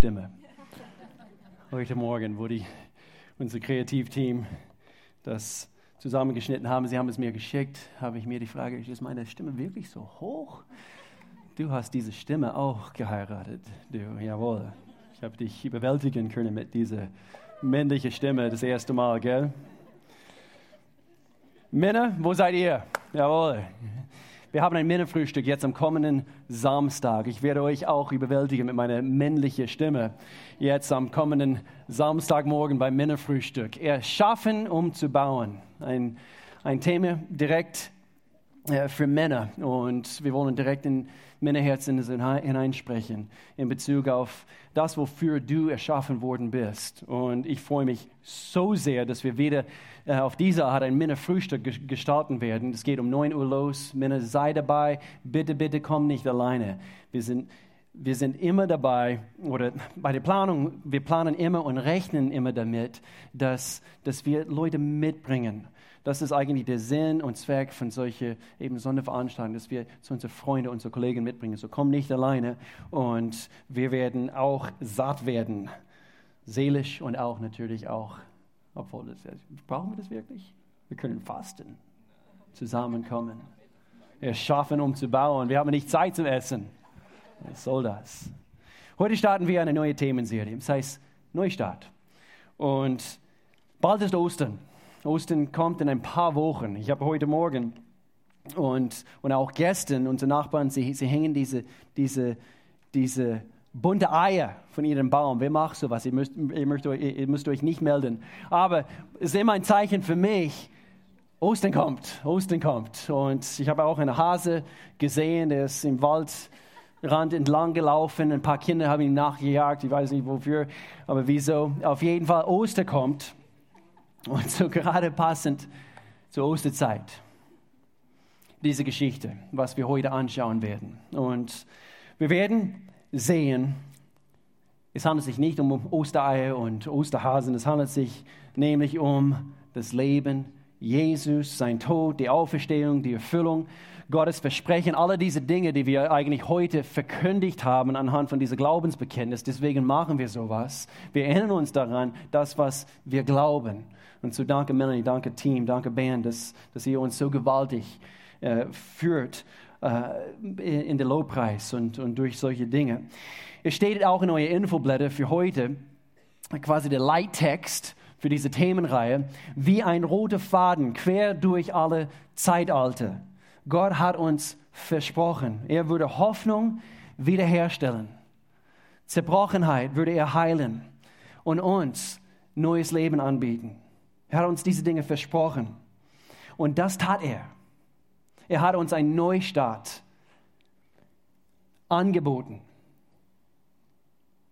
Stimme. Heute Morgen, wo die, unser Kreativteam das zusammengeschnitten haben, sie haben es mir geschickt, habe ich mir die Frage, ist meine Stimme wirklich so hoch? Du hast diese Stimme auch geheiratet. Du, jawohl. Ich habe dich überwältigen können mit dieser männlichen Stimme das erste Mal, gell? Männer, wo seid ihr? Jawohl. Wir haben ein Männerfrühstück jetzt am kommenden Samstag. Ich werde euch auch überwältigen mit meiner männlichen Stimme. Jetzt am kommenden Samstagmorgen beim Männerfrühstück. Erschaffen, um zu bauen. Ein, ein Thema direkt äh, für Männer. Und wir wollen direkt in Männerherzen hineinsprechen in Bezug auf das, wofür du erschaffen worden bist. Und ich freue mich so sehr, dass wir wieder äh, auf diese Art ein Männerfrühstück gestalten werden. Es geht um 9 Uhr los. Männer, sei dabei. Bitte, bitte komm nicht alleine. Wir sind, wir sind immer dabei, oder bei der Planung, wir planen immer und rechnen immer damit, dass, dass wir Leute mitbringen das ist eigentlich der Sinn und Zweck von solchen eben Sonderveranstaltungen, dass wir zu unseren Freunden, unseren Kollegen mitbringen. So komm nicht alleine und wir werden auch satt werden, seelisch und auch natürlich auch, obwohl das, brauchen wir das wirklich? Wir können fasten, zusammenkommen, erschaffen, um zu bauen. Wir haben nicht Zeit zum Essen. Was soll das? Heute starten wir eine neue Themenserie. Das heißt Neustart. Und bald ist Ostern. Ostern kommt in ein paar Wochen. Ich habe heute Morgen und, und auch gestern unsere Nachbarn, sie, sie hängen diese, diese, diese bunte Eier von ihrem Baum. Wer macht sowas? Ihr müsst, ihr, müsst ihr müsst euch nicht melden. Aber es ist immer ein Zeichen für mich, Ostern kommt, Ostern kommt. Und ich habe auch einen Hase gesehen, der ist im Waldrand entlang gelaufen. Ein paar Kinder haben ihn nachgejagt, ich weiß nicht wofür, aber wieso. Auf jeden Fall, Ostern kommt. Und so gerade passend zur Osterzeit, diese Geschichte, was wir heute anschauen werden. Und wir werden sehen, es handelt sich nicht um Ostereier und Osterhasen, es handelt sich nämlich um das Leben Jesus, sein Tod, die Auferstehung, die Erfüllung Gottes Versprechen, alle diese Dinge, die wir eigentlich heute verkündigt haben anhand von dieser Glaubensbekenntnis. Deswegen machen wir sowas. Wir erinnern uns daran, das, was wir glauben. Und so danke Melanie, danke Team, danke Band, dass, dass ihr uns so gewaltig äh, führt äh, in den Lobpreis und, und durch solche Dinge. Es steht auch in euer Infoblätter für heute quasi der Leittext für diese Themenreihe, wie ein roter Faden quer durch alle Zeitalter. Gott hat uns versprochen, er würde Hoffnung wiederherstellen. Zerbrochenheit würde er heilen und uns neues Leben anbieten. Er hat uns diese Dinge versprochen. Und das tat er. Er hat uns einen Neustart angeboten.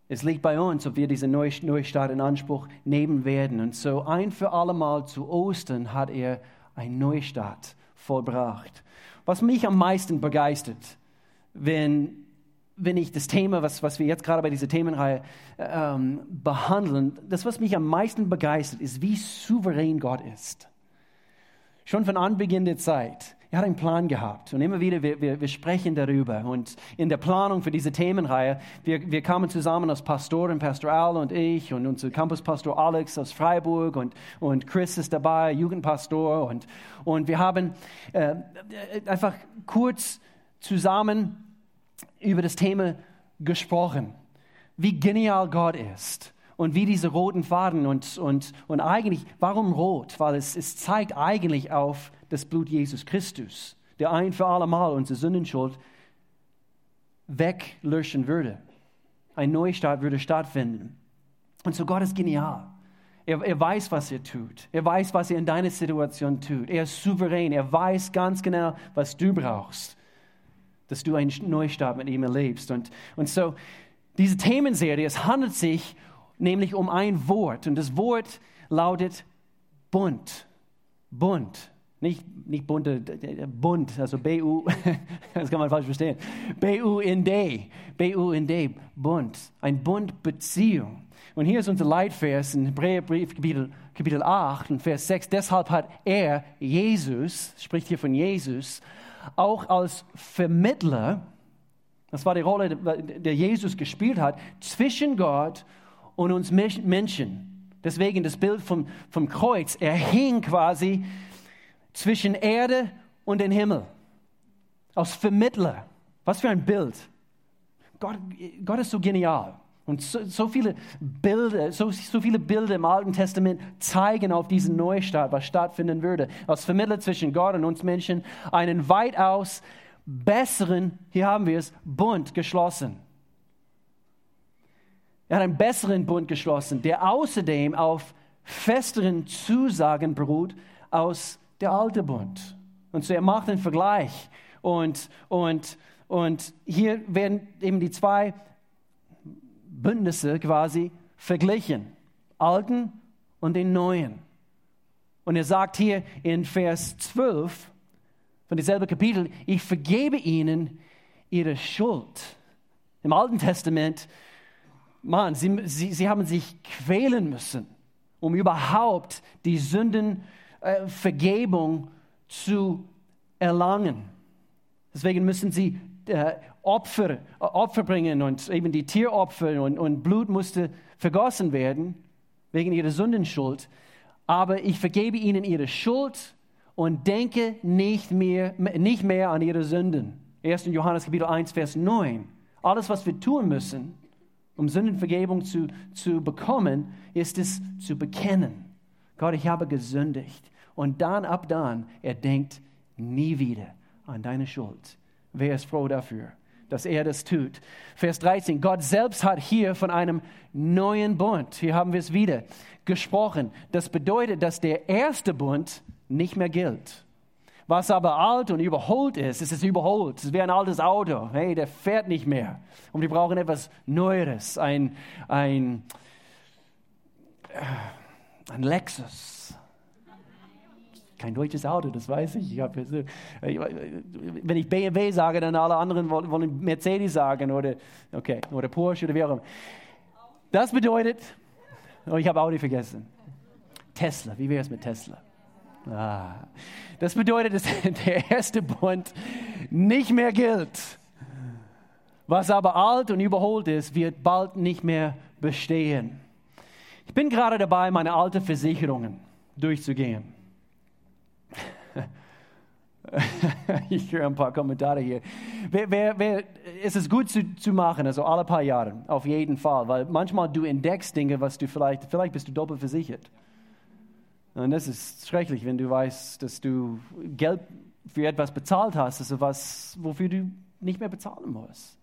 Es liegt bei uns, ob wir diesen Neustart in Anspruch nehmen werden. Und so ein für alle Mal zu Ostern hat er einen Neustart vollbracht. Was mich am meisten begeistert, wenn wenn ich das Thema, was, was wir jetzt gerade bei dieser Themenreihe ähm, behandeln, das, was mich am meisten begeistert, ist, wie souverän Gott ist. Schon von Anbeginn der Zeit. Er hat einen Plan gehabt und immer wieder, wir, wir, wir sprechen darüber. Und in der Planung für diese Themenreihe, wir, wir kamen zusammen als Pastoren, Pastor Al und ich und unser Campuspastor Alex aus Freiburg und, und Chris ist dabei, Jugendpastor. Und, und wir haben äh, einfach kurz zusammen über das Thema gesprochen, wie genial Gott ist und wie diese roten Faden und, und, und eigentlich, warum rot? Weil es, es zeigt eigentlich auf das Blut Jesus Christus, der ein für alle Mal unsere Sündenschuld weglöschen würde. Ein Neustart würde stattfinden. Und so Gott ist genial. Er, er, weiß, was er tut. Er weiß, was er in deiner Situation tut. Er ist souverän. Er weiß ganz genau, was du brauchst dass du einen Neustart mit ihm erlebst. Und, und so, diese Themenserie, es handelt sich nämlich um ein Wort. Und das Wort lautet bunt. Bunt. Nicht, nicht bunte, bunt, also B-U, das kann man falsch verstehen. B-U-N-D, B-U-N-D, bunt. Ein Bund Beziehung. Und hier ist unser Leitvers in Hebräerbrief Kapitel, Kapitel 8 und Vers 6. Deshalb hat er, Jesus, spricht hier von Jesus, auch als Vermittler Das war die Rolle, der Jesus gespielt hat, zwischen Gott und uns Menschen. Deswegen das Bild vom, vom Kreuz. Er hing quasi zwischen Erde und den Himmel. Als Vermittler. Was für ein Bild. Gott, Gott ist so genial. Und so, so, viele Bilder, so, so viele Bilder im Alten Testament zeigen auf diesen Neustart, was stattfinden würde. Als Vermittler zwischen Gott und uns Menschen einen weitaus besseren, hier haben wir es, Bund geschlossen. Er hat einen besseren Bund geschlossen, der außerdem auf festeren Zusagen beruht aus der alte Bund. Und so er macht einen Vergleich. Und, und, und hier werden eben die zwei Bündnisse quasi verglichen. Alten und den neuen. Und er sagt hier in Vers 12 von dieselben Kapitel, ich vergebe ihnen ihre Schuld. Im Alten Testament, Mann, sie, sie, sie haben sich quälen müssen, um überhaupt die Sündenvergebung äh, zu erlangen. Deswegen müssen sie äh, Opfer, äh, Opfer bringen und eben die Tieropfer und, und Blut musste vergossen werden wegen ihrer Sündenschuld. Aber ich vergebe ihnen ihre Schuld und denke nicht mehr, nicht mehr an ihre Sünden. 1. Johannes Kapitel 1, Vers 9. Alles, was wir tun müssen, um Sündenvergebung zu, zu bekommen, ist es zu bekennen. Gott, ich habe gesündigt. Und dann ab dann, er denkt nie wieder an deine Schuld. Wer ist froh dafür, dass er das tut? Vers 13, Gott selbst hat hier von einem neuen Bund, hier haben wir es wieder, gesprochen. Das bedeutet, dass der erste Bund nicht mehr gilt. Was aber alt und überholt ist, ist es überholt. Es wie ein altes Auto. Hey, der fährt nicht mehr. Und wir brauchen etwas Neueres. Ein, ein, äh, ein Lexus kein deutsches Auto, das weiß ich. ich hab, wenn ich BMW sage, dann alle anderen wollen Mercedes sagen oder, okay, oder Porsche oder wie auch immer. Das bedeutet, oh, ich habe Audi vergessen. Tesla, wie wäre es mit Tesla? Ah, das bedeutet, dass der erste Bund nicht mehr gilt. Was aber alt und überholt ist, wird bald nicht mehr bestehen. Ich bin gerade dabei, meine alten Versicherungen durchzugehen. ich höre ein paar Kommentare hier. Wer, wer, wer, es ist gut zu, zu machen, also alle paar Jahre, auf jeden Fall, weil manchmal du entdeckst Dinge, was du vielleicht, vielleicht bist du doppelt versichert. Und das ist schrecklich, wenn du weißt, dass du Geld für etwas bezahlt hast, also was, wofür du nicht mehr bezahlen musst.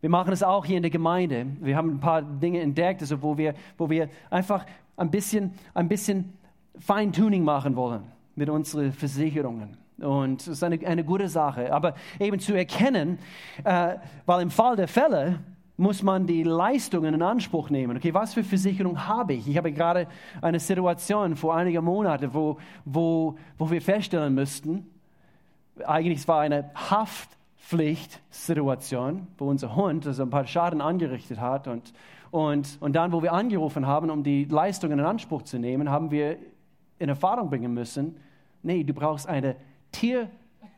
Wir machen es auch hier in der Gemeinde. Wir haben ein paar Dinge entdeckt, also wo, wir, wo wir einfach ein bisschen, ein bisschen Feintuning machen wollen mit unseren Versicherungen. Und das ist eine, eine gute Sache. Aber eben zu erkennen, äh, weil im Fall der Fälle muss man die Leistungen in Anspruch nehmen. Okay, was für Versicherung habe ich? Ich habe gerade eine Situation vor einigen Monaten, wo, wo, wo wir feststellen müssten, eigentlich es war eine Haftpflichtsituation, wo unser Hund also ein paar Schaden angerichtet hat. Und, und, und dann, wo wir angerufen haben, um die Leistungen in Anspruch zu nehmen, haben wir in Erfahrung bringen müssen, nee, du brauchst eine Tier,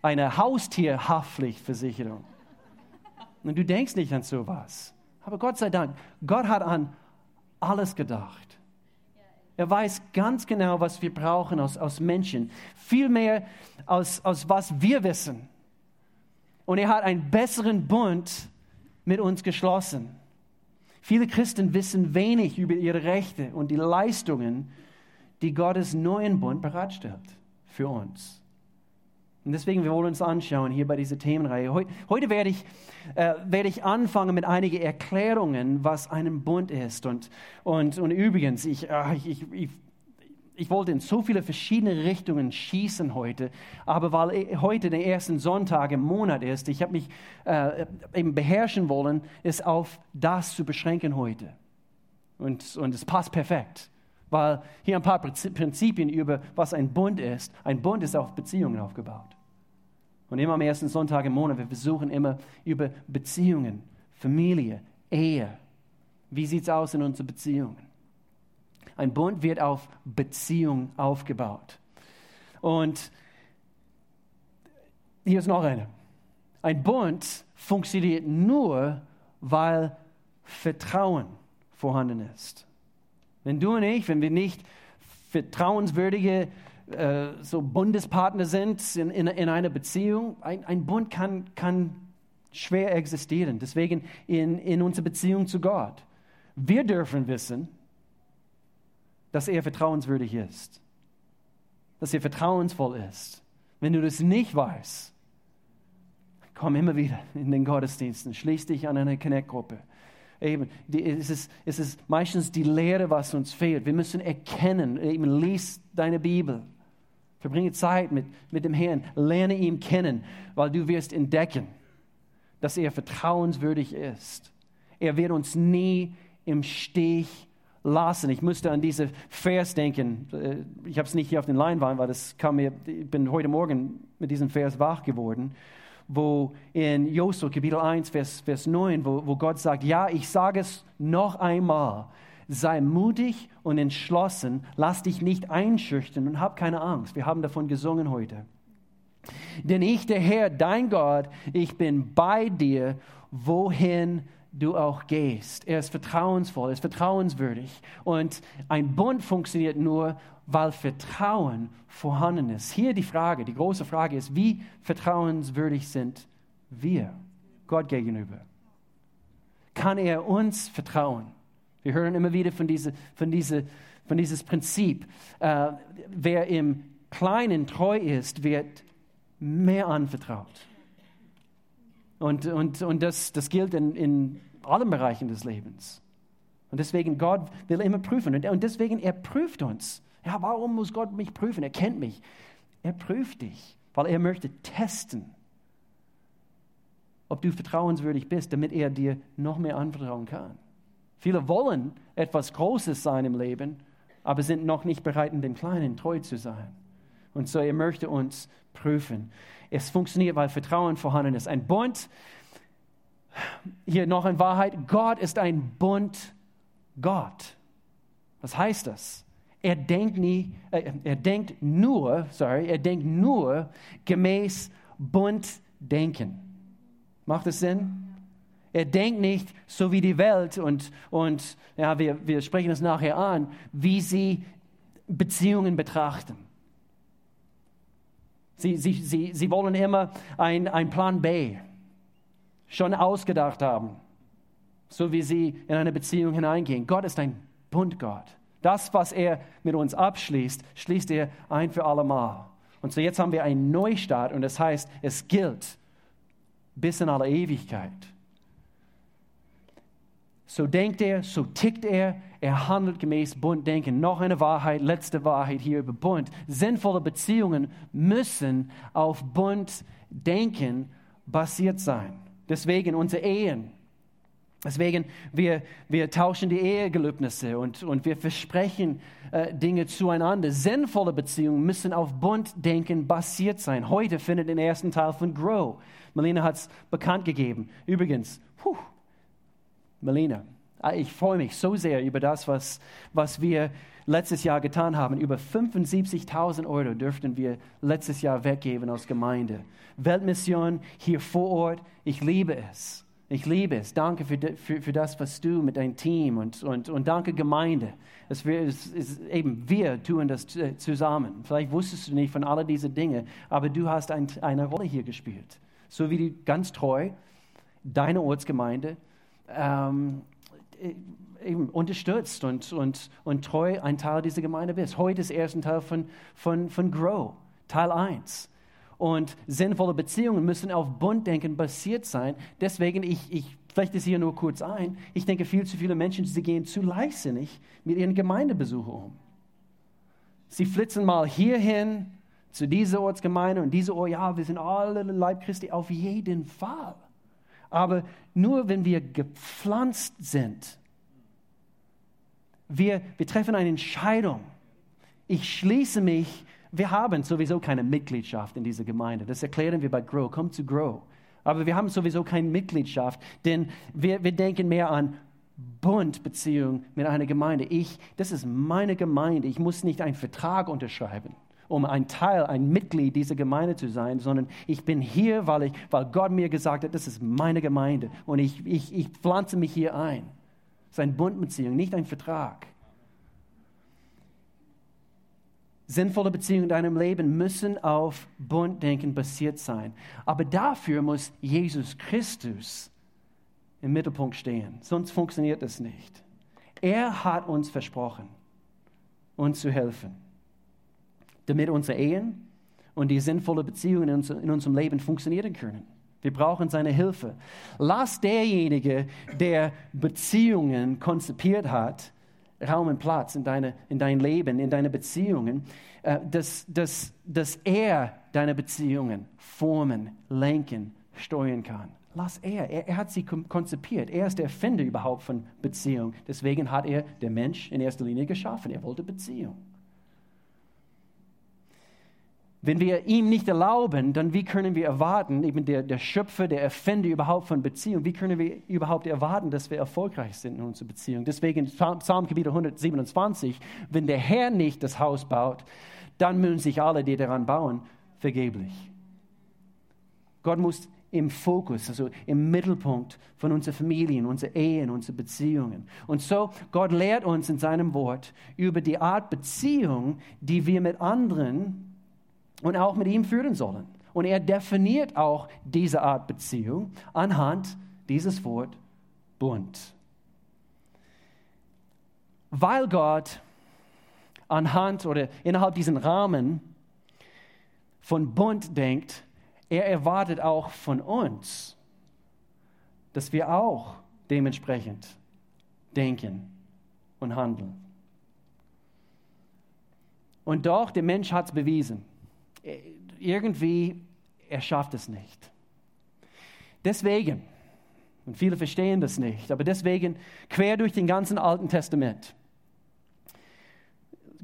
eine Haustierhaftpflichtversicherung. Und du denkst nicht an sowas. Aber Gott sei Dank, Gott hat an alles gedacht. Er weiß ganz genau, was wir brauchen aus, aus Menschen. Viel mehr aus, aus was wir wissen. Und er hat einen besseren Bund mit uns geschlossen. Viele Christen wissen wenig über ihre Rechte und die Leistungen, die Gottes neuen Bund bereitstellt für uns. Und deswegen, wir wollen uns anschauen hier bei dieser Themenreihe. Heute, werde, ich, äh, werde ich anfangen mit einigen Erklärungen, was ein Bund ist. Und, und, und übrigens, ich, äh, ich, ich, ich wollte in so viele verschiedene Richtungen schießen heute, aber weil heute der erste Sonntag im Monat ist, ich habe mich äh, eben beherrschen wollen, es auf das zu beschränken heute. Und, und es passt perfekt. Weil hier ein paar Prinzipien über, was ein Bund ist. Ein Bund ist auf Beziehungen aufgebaut. Und immer am ersten Sonntag im Monat, wir versuchen immer über Beziehungen, Familie, Ehe. Wie sieht es aus in unseren Beziehungen? Ein Bund wird auf Beziehung aufgebaut. Und hier ist noch eine. Ein Bund funktioniert nur, weil Vertrauen vorhanden ist. Wenn du und ich, wenn wir nicht vertrauenswürdige äh, so Bundespartner sind in, in, in einer Beziehung, ein, ein Bund kann, kann schwer existieren. Deswegen in, in unserer Beziehung zu Gott. Wir dürfen wissen, dass er vertrauenswürdig ist, dass er vertrauensvoll ist. Wenn du das nicht weißt, komm immer wieder in den Gottesdiensten, schließ dich an eine Connect-Gruppe. Eben, die, es, ist, es ist meistens die Lehre, was uns fehlt. Wir müssen erkennen, eben, lies deine Bibel, verbringe Zeit mit, mit dem Herrn, lerne ihn kennen, weil du wirst entdecken, dass er vertrauenswürdig ist. Er wird uns nie im Stich lassen. Ich musste an diese Vers denken. Äh, ich habe es nicht hier auf den Leinwand, weil das kam mir, ich bin heute Morgen mit diesem Vers wach geworden, wo in Josua Kapitel 1, Vers, Vers 9, wo, wo Gott sagt, ja, ich sage es noch einmal, sei mutig und entschlossen, lass dich nicht einschüchtern und hab keine Angst. Wir haben davon gesungen heute. Denn ich, der Herr, dein Gott, ich bin bei dir, wohin du auch gehst. Er ist vertrauensvoll, er ist vertrauenswürdig. Und ein Bund funktioniert nur, weil Vertrauen vorhanden ist. Hier die Frage, die große Frage ist, wie vertrauenswürdig sind wir Gott gegenüber? Kann er uns vertrauen? Wir hören immer wieder von, diese, von, diese, von dieses Prinzip. Äh, wer im Kleinen treu ist, wird mehr anvertraut. Und, und, und das, das gilt in, in allen Bereichen des Lebens. Und deswegen, Gott will immer prüfen. Und, und deswegen, er prüft uns. Ja, warum muss Gott mich prüfen? Er kennt mich. Er prüft dich, weil er möchte testen, ob du vertrauenswürdig bist, damit er dir noch mehr anvertrauen kann. Viele wollen etwas Großes sein im Leben, aber sind noch nicht bereit, in dem Kleinen treu zu sein. Und so, er möchte uns prüfen. Es funktioniert, weil Vertrauen vorhanden ist. Ein Bund, hier noch in Wahrheit, Gott ist ein Bund Gott. Was heißt das? Er denkt, nie, äh, er denkt nur, sorry, er denkt nur gemäß Bunddenken. Macht es Sinn? Er denkt nicht so wie die Welt und, und ja, wir, wir sprechen es nachher an, wie sie Beziehungen betrachten. Sie, sie, sie, sie wollen immer einen Plan B schon ausgedacht haben, so wie sie in eine Beziehung hineingehen. Gott ist ein Bundgott. Das, was er mit uns abschließt, schließt er ein für allemal. Und so jetzt haben wir einen Neustart und das heißt, es gilt bis in alle Ewigkeit. So denkt er, so tickt er, er handelt gemäß Bunddenken. Noch eine Wahrheit, letzte Wahrheit hier über Bund. Sinnvolle Beziehungen müssen auf Bunddenken basiert sein. Deswegen unsere Ehen. Deswegen, wir, wir tauschen die Ehegelübnisse und, und wir versprechen äh, Dinge zueinander. Sinnvolle Beziehungen müssen auf Bunddenken basiert sein. Heute findet den ersten Teil von Grow. Melina hat es bekannt gegeben. Übrigens, puh, Melina, ah, ich freue mich so sehr über das, was, was wir letztes Jahr getan haben. Über 75.000 Euro dürften wir letztes Jahr weggeben als Gemeinde. Weltmission hier vor Ort, ich liebe es. Ich liebe es. Danke für, für, für das, was du mit deinem Team und, und, und danke Gemeinde. Es, es, es, eben, wir tun das zusammen. Vielleicht wusstest du nicht von all diesen Dingen, aber du hast ein, eine Rolle hier gespielt. So wie du ganz treu deine Ortsgemeinde ähm, eben unterstützt und, und, und treu ein Teil dieser Gemeinde bist. Heute ist der erste Teil von, von, von Grow, Teil 1. Und sinnvolle Beziehungen müssen auf Bunddenken basiert sein. Deswegen, ich, ich flechte es hier nur kurz ein, ich denke, viel zu viele Menschen, sie gehen zu leichtsinnig mit ihren Gemeindebesuchen um. Sie flitzen mal hierhin zu dieser Ortsgemeinde und diese Ort, ja, wir sind alle Leib Christi, auf jeden Fall. Aber nur wenn wir gepflanzt sind, wir, wir treffen eine Entscheidung. Ich schließe mich, wir haben sowieso keine Mitgliedschaft in dieser Gemeinde. Das erklären wir bei Grow. Komm zu Grow. Aber wir haben sowieso keine Mitgliedschaft, denn wir, wir denken mehr an Bundbeziehung mit einer Gemeinde. Ich, das ist meine Gemeinde. Ich muss nicht einen Vertrag unterschreiben. Um ein Teil, ein Mitglied dieser Gemeinde zu sein, sondern ich bin hier, weil, ich, weil Gott mir gesagt hat, das ist meine Gemeinde und ich, ich, ich pflanze mich hier ein. Das ist eine Bundbeziehung, nicht ein Vertrag. Sinnvolle Beziehungen in deinem Leben müssen auf Bunddenken basiert sein. Aber dafür muss Jesus Christus im Mittelpunkt stehen. Sonst funktioniert das nicht. Er hat uns versprochen, uns zu helfen, damit unsere Ehen und die sinnvolle Beziehungen in unserem Leben funktionieren können. Wir brauchen seine Hilfe. Lass derjenige, der Beziehungen konzipiert hat, Raum und Platz in, deine, in dein Leben, in deine Beziehungen, äh, dass, dass, dass er deine Beziehungen formen, lenken, steuern kann. Lass er. er. Er hat sie konzipiert. Er ist der Erfinder überhaupt von Beziehung. Deswegen hat er den Mensch in erster Linie geschaffen. Er wollte Beziehung. Wenn wir ihm nicht erlauben, dann wie können wir erwarten, eben der, der Schöpfer, der Erfinder überhaupt von Beziehung, wie können wir überhaupt erwarten, dass wir erfolgreich sind in unserer Beziehung? Deswegen Psalm Kapitel 127, wenn der Herr nicht das Haus baut, dann müssen sich alle, die daran bauen, vergeblich. Gott muss im Fokus, also im Mittelpunkt von unseren Familien, unseren Ehen, unseren Beziehungen. Und so, Gott lehrt uns in seinem Wort über die Art Beziehung, die wir mit anderen und auch mit ihm führen sollen. Und er definiert auch diese Art Beziehung anhand dieses Wort Bund. Weil Gott anhand oder innerhalb diesen Rahmen von Bund denkt, er erwartet auch von uns, dass wir auch dementsprechend denken und handeln. Und doch, der Mensch hat es bewiesen irgendwie, er schafft es nicht. Deswegen, und viele verstehen das nicht, aber deswegen quer durch den ganzen Alten Testament.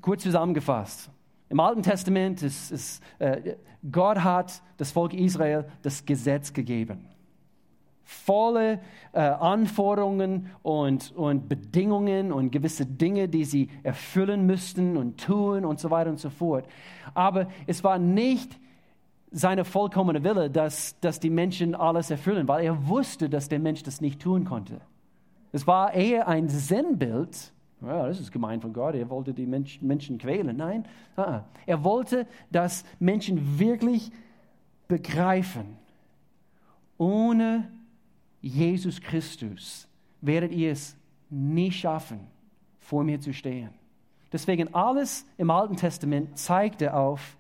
Kurz zusammengefasst. Im Alten Testament ist, ist äh, Gott hat das Volk Israel das Gesetz gegeben volle äh, Anforderungen und, und Bedingungen und gewisse Dinge, die sie erfüllen müssten und tun und so weiter und so fort. Aber es war nicht seine vollkommene Wille, dass, dass die Menschen alles erfüllen, weil er wusste, dass der Mensch das nicht tun konnte. Es war eher ein Sinnbild. Ja, das ist gemein von Gott. Er wollte die Mensch, Menschen quälen. Nein, uh er wollte, dass Menschen wirklich begreifen, ohne Jesus Christus werdet ihr es nie schaffen, vor mir zu stehen. Deswegen alles im Alten Testament zeigte auf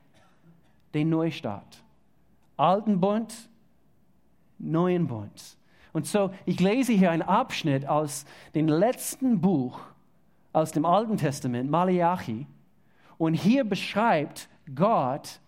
den Neustart. Alten Bund, neuen Bund. Und so, ich lese hier einen Abschnitt aus dem letzten Buch aus dem Alten Testament, Malachi. Und hier beschreibt Gott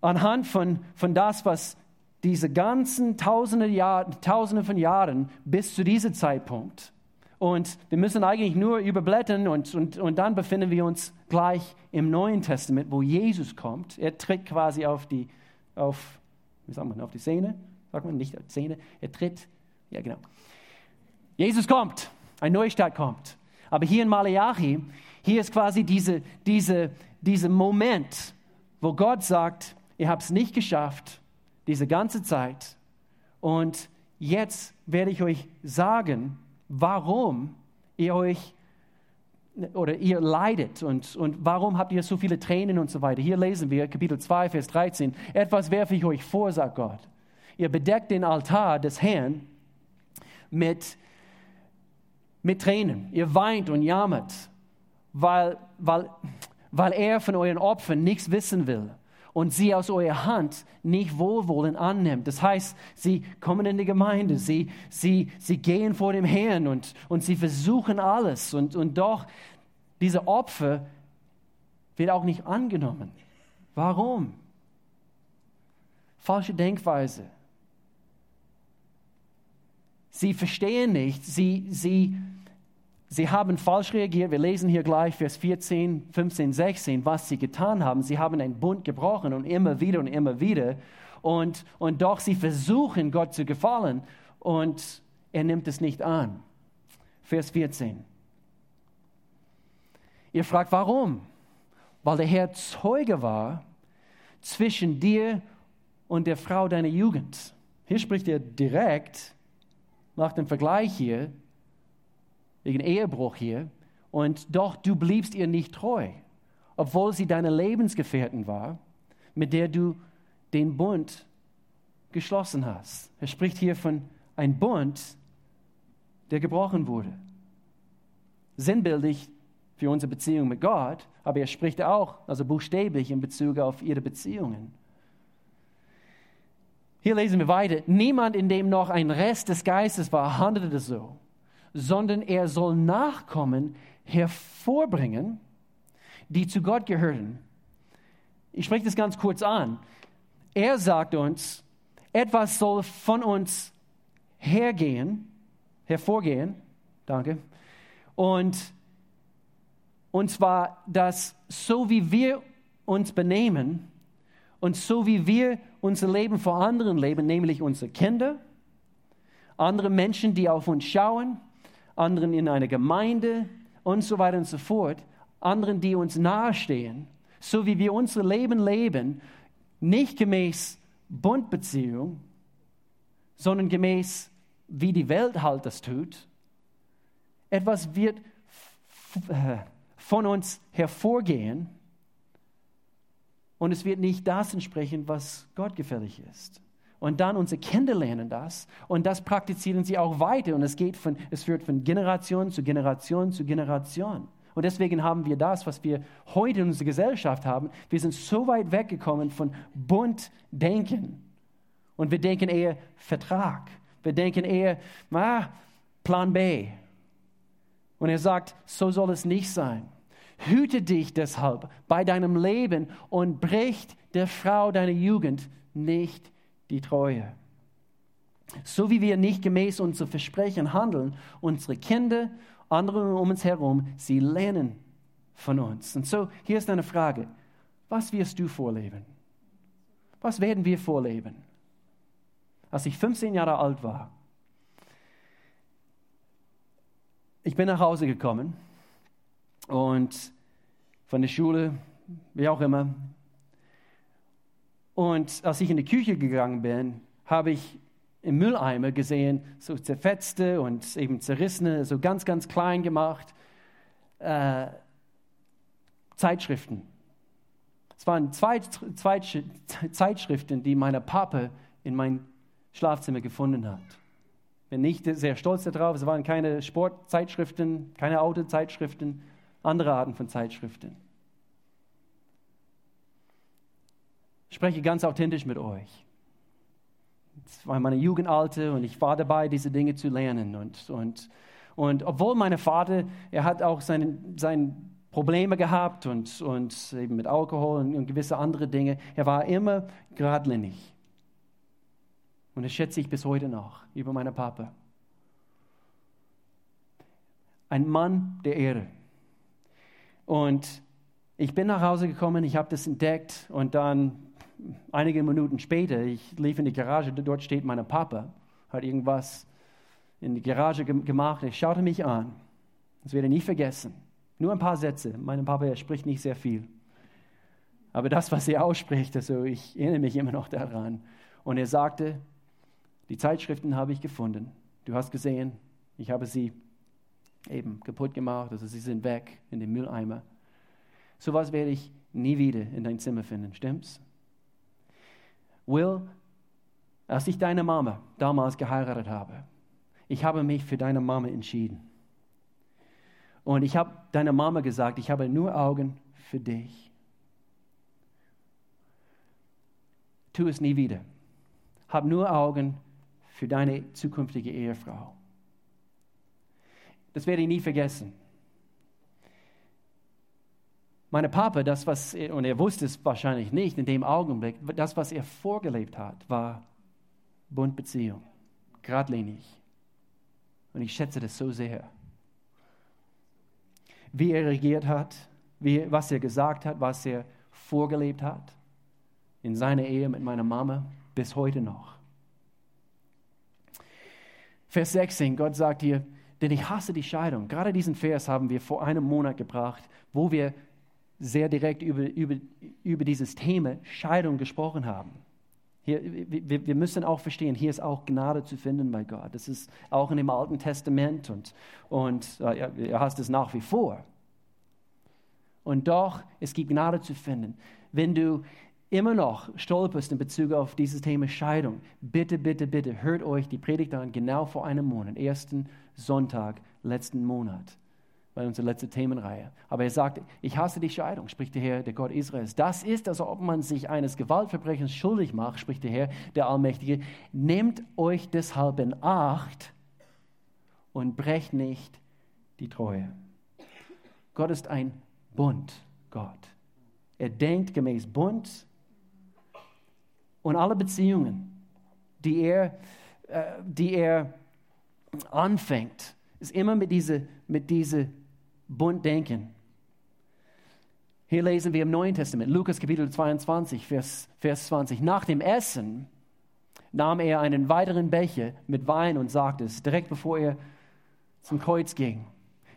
anhand von, von das, was diese ganzen Tausende, Jahr, Tausende von Jahren bis zu diesem Zeitpunkt. Und wir müssen eigentlich nur überblättern und, und, und dann befinden wir uns gleich im Neuen Testament, wo Jesus kommt. Er tritt quasi auf die, auf, wie sagt man, auf die Szene, sagt man nicht auf die Szene, er tritt, ja genau. Jesus kommt, ein Neustart kommt. Aber hier in Malachi, hier ist quasi dieser diese, diese Moment, wo Gott sagt, ihr habt es nicht geschafft, diese ganze Zeit. Und jetzt werde ich euch sagen, warum ihr euch oder ihr leidet und, und warum habt ihr so viele Tränen und so weiter. Hier lesen wir Kapitel 2, Vers 13. Etwas werfe ich euch vor, sagt Gott. Ihr bedeckt den Altar des Herrn mit, mit Tränen. Ihr weint und jammert, weil, weil, weil er von euren Opfern nichts wissen will und sie aus eurer Hand nicht wohlwollend annimmt. Das heißt, sie kommen in die Gemeinde, sie, sie, sie gehen vor dem Herrn und, und sie versuchen alles und, und doch diese Opfer wird auch nicht angenommen. Warum? Falsche Denkweise. Sie verstehen nicht, sie, sie, Sie haben falsch reagiert. Wir lesen hier gleich Vers 14, 15, 16, was sie getan haben. Sie haben einen Bund gebrochen und immer wieder und immer wieder. Und, und doch sie versuchen, Gott zu gefallen. Und er nimmt es nicht an. Vers 14. Ihr fragt, warum? weil der Herr Zeuge war zwischen dir und der Frau deiner Jugend. Hier spricht er direkt nach dem Vergleich hier, wegen Ehebruch hier, und doch du bliebst ihr nicht treu, obwohl sie deine Lebensgefährtin war, mit der du den Bund geschlossen hast. Er spricht hier von einem Bund, der gebrochen wurde. Sinnbildlich für unsere Beziehung mit Gott, aber er spricht auch, also buchstäblich in Bezug auf ihre Beziehungen. Hier lesen wir weiter. Niemand, in dem noch ein Rest des Geistes war, handelte so, sondern er soll Nachkommen hervorbringen, die zu Gott gehören. Ich spreche das ganz kurz an. Er sagt uns, etwas soll von uns hergehen, hervorgehen, danke, und und zwar, dass so wie wir uns benehmen und so wie wir unser Leben vor anderen leben, nämlich unsere Kinder, andere Menschen, die auf uns schauen, anderen in einer Gemeinde und so weiter und so fort, anderen, die uns nahestehen, so wie wir unser Leben leben, nicht gemäß Bundbeziehung, sondern gemäß, wie die Welt halt das tut, etwas wird äh, von uns hervorgehen und es wird nicht das entsprechen, was Gott gefällig ist. Und dann unsere Kinder lernen das und das praktizieren sie auch weiter und es geht von, es führt von Generation zu Generation zu Generation. Und deswegen haben wir das, was wir heute in unserer Gesellschaft haben. Wir sind so weit weggekommen von bunt denken. Und wir denken eher Vertrag. Wir denken eher, ah, Plan B. Und er sagt, so soll es nicht sein. Hüte dich deshalb bei deinem Leben und bricht der Frau deiner Jugend nicht die Treue. So wie wir nicht gemäß unserer Versprechen handeln, unsere Kinder, andere um uns herum, sie lernen von uns. Und so, hier ist eine Frage. Was wirst du vorleben? Was werden wir vorleben? Als ich 15 Jahre alt war, ich bin nach Hause gekommen und von der Schule, wie auch immer. Und als ich in die Küche gegangen bin, habe ich im Mülleimer gesehen, so zerfetzte und eben zerrissene, so ganz, ganz klein gemacht, äh, Zeitschriften. Es waren zwei, zwei Zeitschriften, die mein Papa in mein Schlafzimmer gefunden hat. Bin nicht sehr stolz darauf. Es waren keine Sportzeitschriften, keine Autozeitschriften, andere Arten von Zeitschriften. Ich spreche ganz authentisch mit euch. Es war meine Jugendalte und ich war dabei, diese Dinge zu lernen. Und, und, und obwohl mein Vater, er hat auch seine, seine Probleme gehabt und, und eben mit Alkohol und, und gewisse andere Dinge, er war immer geradlinig. Und das schätze ich bis heute noch über meinen Papa. Ein Mann der Ehre. Und ich bin nach Hause gekommen, ich habe das entdeckt und dann einige Minuten später, ich lief in die Garage, dort steht mein Papa, hat irgendwas in die Garage gemacht. Er schaute mich an. Das werde ich nie vergessen. Nur ein paar Sätze. Mein Papa, er spricht nicht sehr viel. Aber das, was er ausspricht, also ich erinnere mich immer noch daran. Und er sagte, die Zeitschriften habe ich gefunden. Du hast gesehen, ich habe sie eben kaputt gemacht, also sie sind weg in den Mülleimer. So was werde ich nie wieder in dein Zimmer finden, stimmt's? Will, als ich deine Mama damals geheiratet habe, ich habe mich für deine Mama entschieden. Und ich habe deiner Mama gesagt, ich habe nur Augen für dich. Tu es nie wieder. Hab nur Augen für deine zukünftige Ehefrau. Das werde ich nie vergessen. Meine Papa, das, was und er wusste es wahrscheinlich nicht in dem Augenblick, das, was er vorgelebt hat, war Bundbeziehung, geradlinig. Und ich schätze das so sehr. Wie er regiert hat, wie, was er gesagt hat, was er vorgelebt hat, in seiner Ehe mit meiner Mama, bis heute noch. Vers 16, Gott sagt hier, denn ich hasse die Scheidung. Gerade diesen Vers haben wir vor einem Monat gebracht, wo wir sehr direkt über, über, über dieses Thema Scheidung gesprochen haben. Hier, wir, wir, müssen auch verstehen, hier ist auch Gnade zu finden bei Gott. Das ist auch in dem Alten Testament und, und äh, er hast es nach wie vor. Und doch, es gibt Gnade zu finden. Wenn du immer noch stolperst in Bezug auf dieses Thema Scheidung, bitte, bitte, bitte, hört euch die Predigt an, genau vor einem Monat, ersten Sonntag letzten Monat bei unserer letzten Themenreihe. Aber er sagt, ich hasse die Scheidung, spricht der Herr, der Gott Israels. Das ist, als ob man sich eines Gewaltverbrechens schuldig macht, spricht der Herr, der Allmächtige. Nehmt euch deshalb in Acht und brecht nicht die Treue. Gott ist ein Bund, Gott. Er denkt gemäß Bund und alle Beziehungen, die er, äh, die er anfängt, ist immer mit dieser mit diese Bund denken. Hier lesen wir im Neuen Testament, Lukas Kapitel 22, Vers, Vers 20. Nach dem Essen nahm er einen weiteren Becher mit Wein und sagte es, direkt bevor er zum Kreuz ging.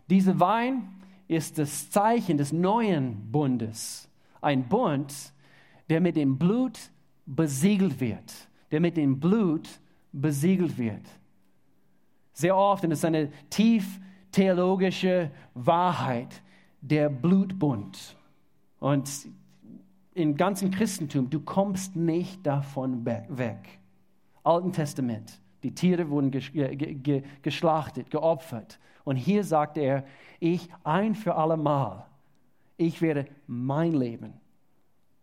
Dieser Wein ist das Zeichen des neuen Bundes. Ein Bund, der mit dem Blut besiegelt wird. Der mit dem Blut besiegelt wird. Sehr oft, und es ist eine tief theologische Wahrheit, der Blutbund. Und im ganzen Christentum, du kommst nicht davon weg. Alten Testament, die Tiere wurden geschlachtet, geopfert. Und hier sagt er, ich ein für alle Mal, ich werde mein Leben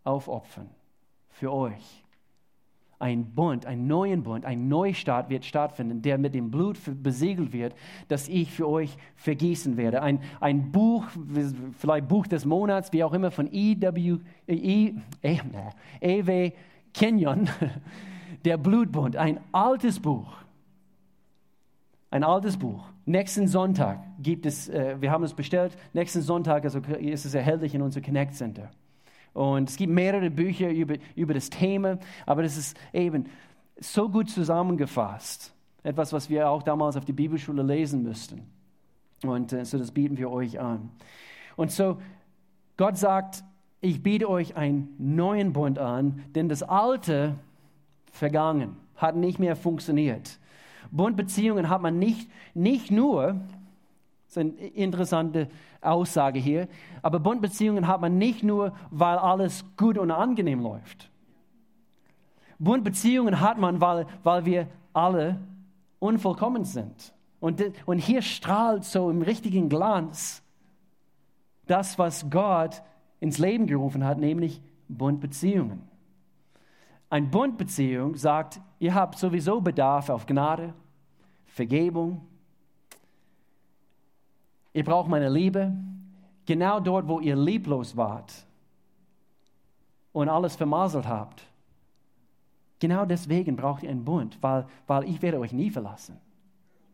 aufopfern für euch ein Bund, einen neuen Bund, ein Neustart wird stattfinden, der mit dem Blut besiegelt wird, das ich für euch vergießen werde. Ein, ein Buch, vielleicht Buch des Monats, wie auch immer, von E.W. E, e, E.W. Kenyon, der Blutbund, ein altes Buch. Ein altes Buch. Nächsten Sonntag gibt es, äh, wir haben es bestellt, nächsten Sonntag also ist es erhältlich in unserem Connect Center. Und es gibt mehrere Bücher über, über das Thema, aber das ist eben so gut zusammengefasst. Etwas, was wir auch damals auf die Bibelschule lesen müssten. Und äh, so das bieten wir euch an. Und so, Gott sagt, ich biete euch einen neuen Bund an, denn das Alte vergangen, hat nicht mehr funktioniert. Bundbeziehungen hat man nicht, nicht nur, das ist eine interessante Aussage hier. Aber Bundbeziehungen hat man nicht nur, weil alles gut und angenehm läuft. Bundbeziehungen hat man, weil, weil wir alle unvollkommen sind. Und, und hier strahlt so im richtigen Glanz das, was Gott ins Leben gerufen hat, nämlich Bundbeziehungen. Eine Bundbeziehung sagt, ihr habt sowieso Bedarf auf Gnade, Vergebung, Ihr braucht meine Liebe. Genau dort, wo ihr lieblos wart und alles vermasselt habt. Genau deswegen braucht ihr einen Bund, weil, weil ich werde euch nie verlassen.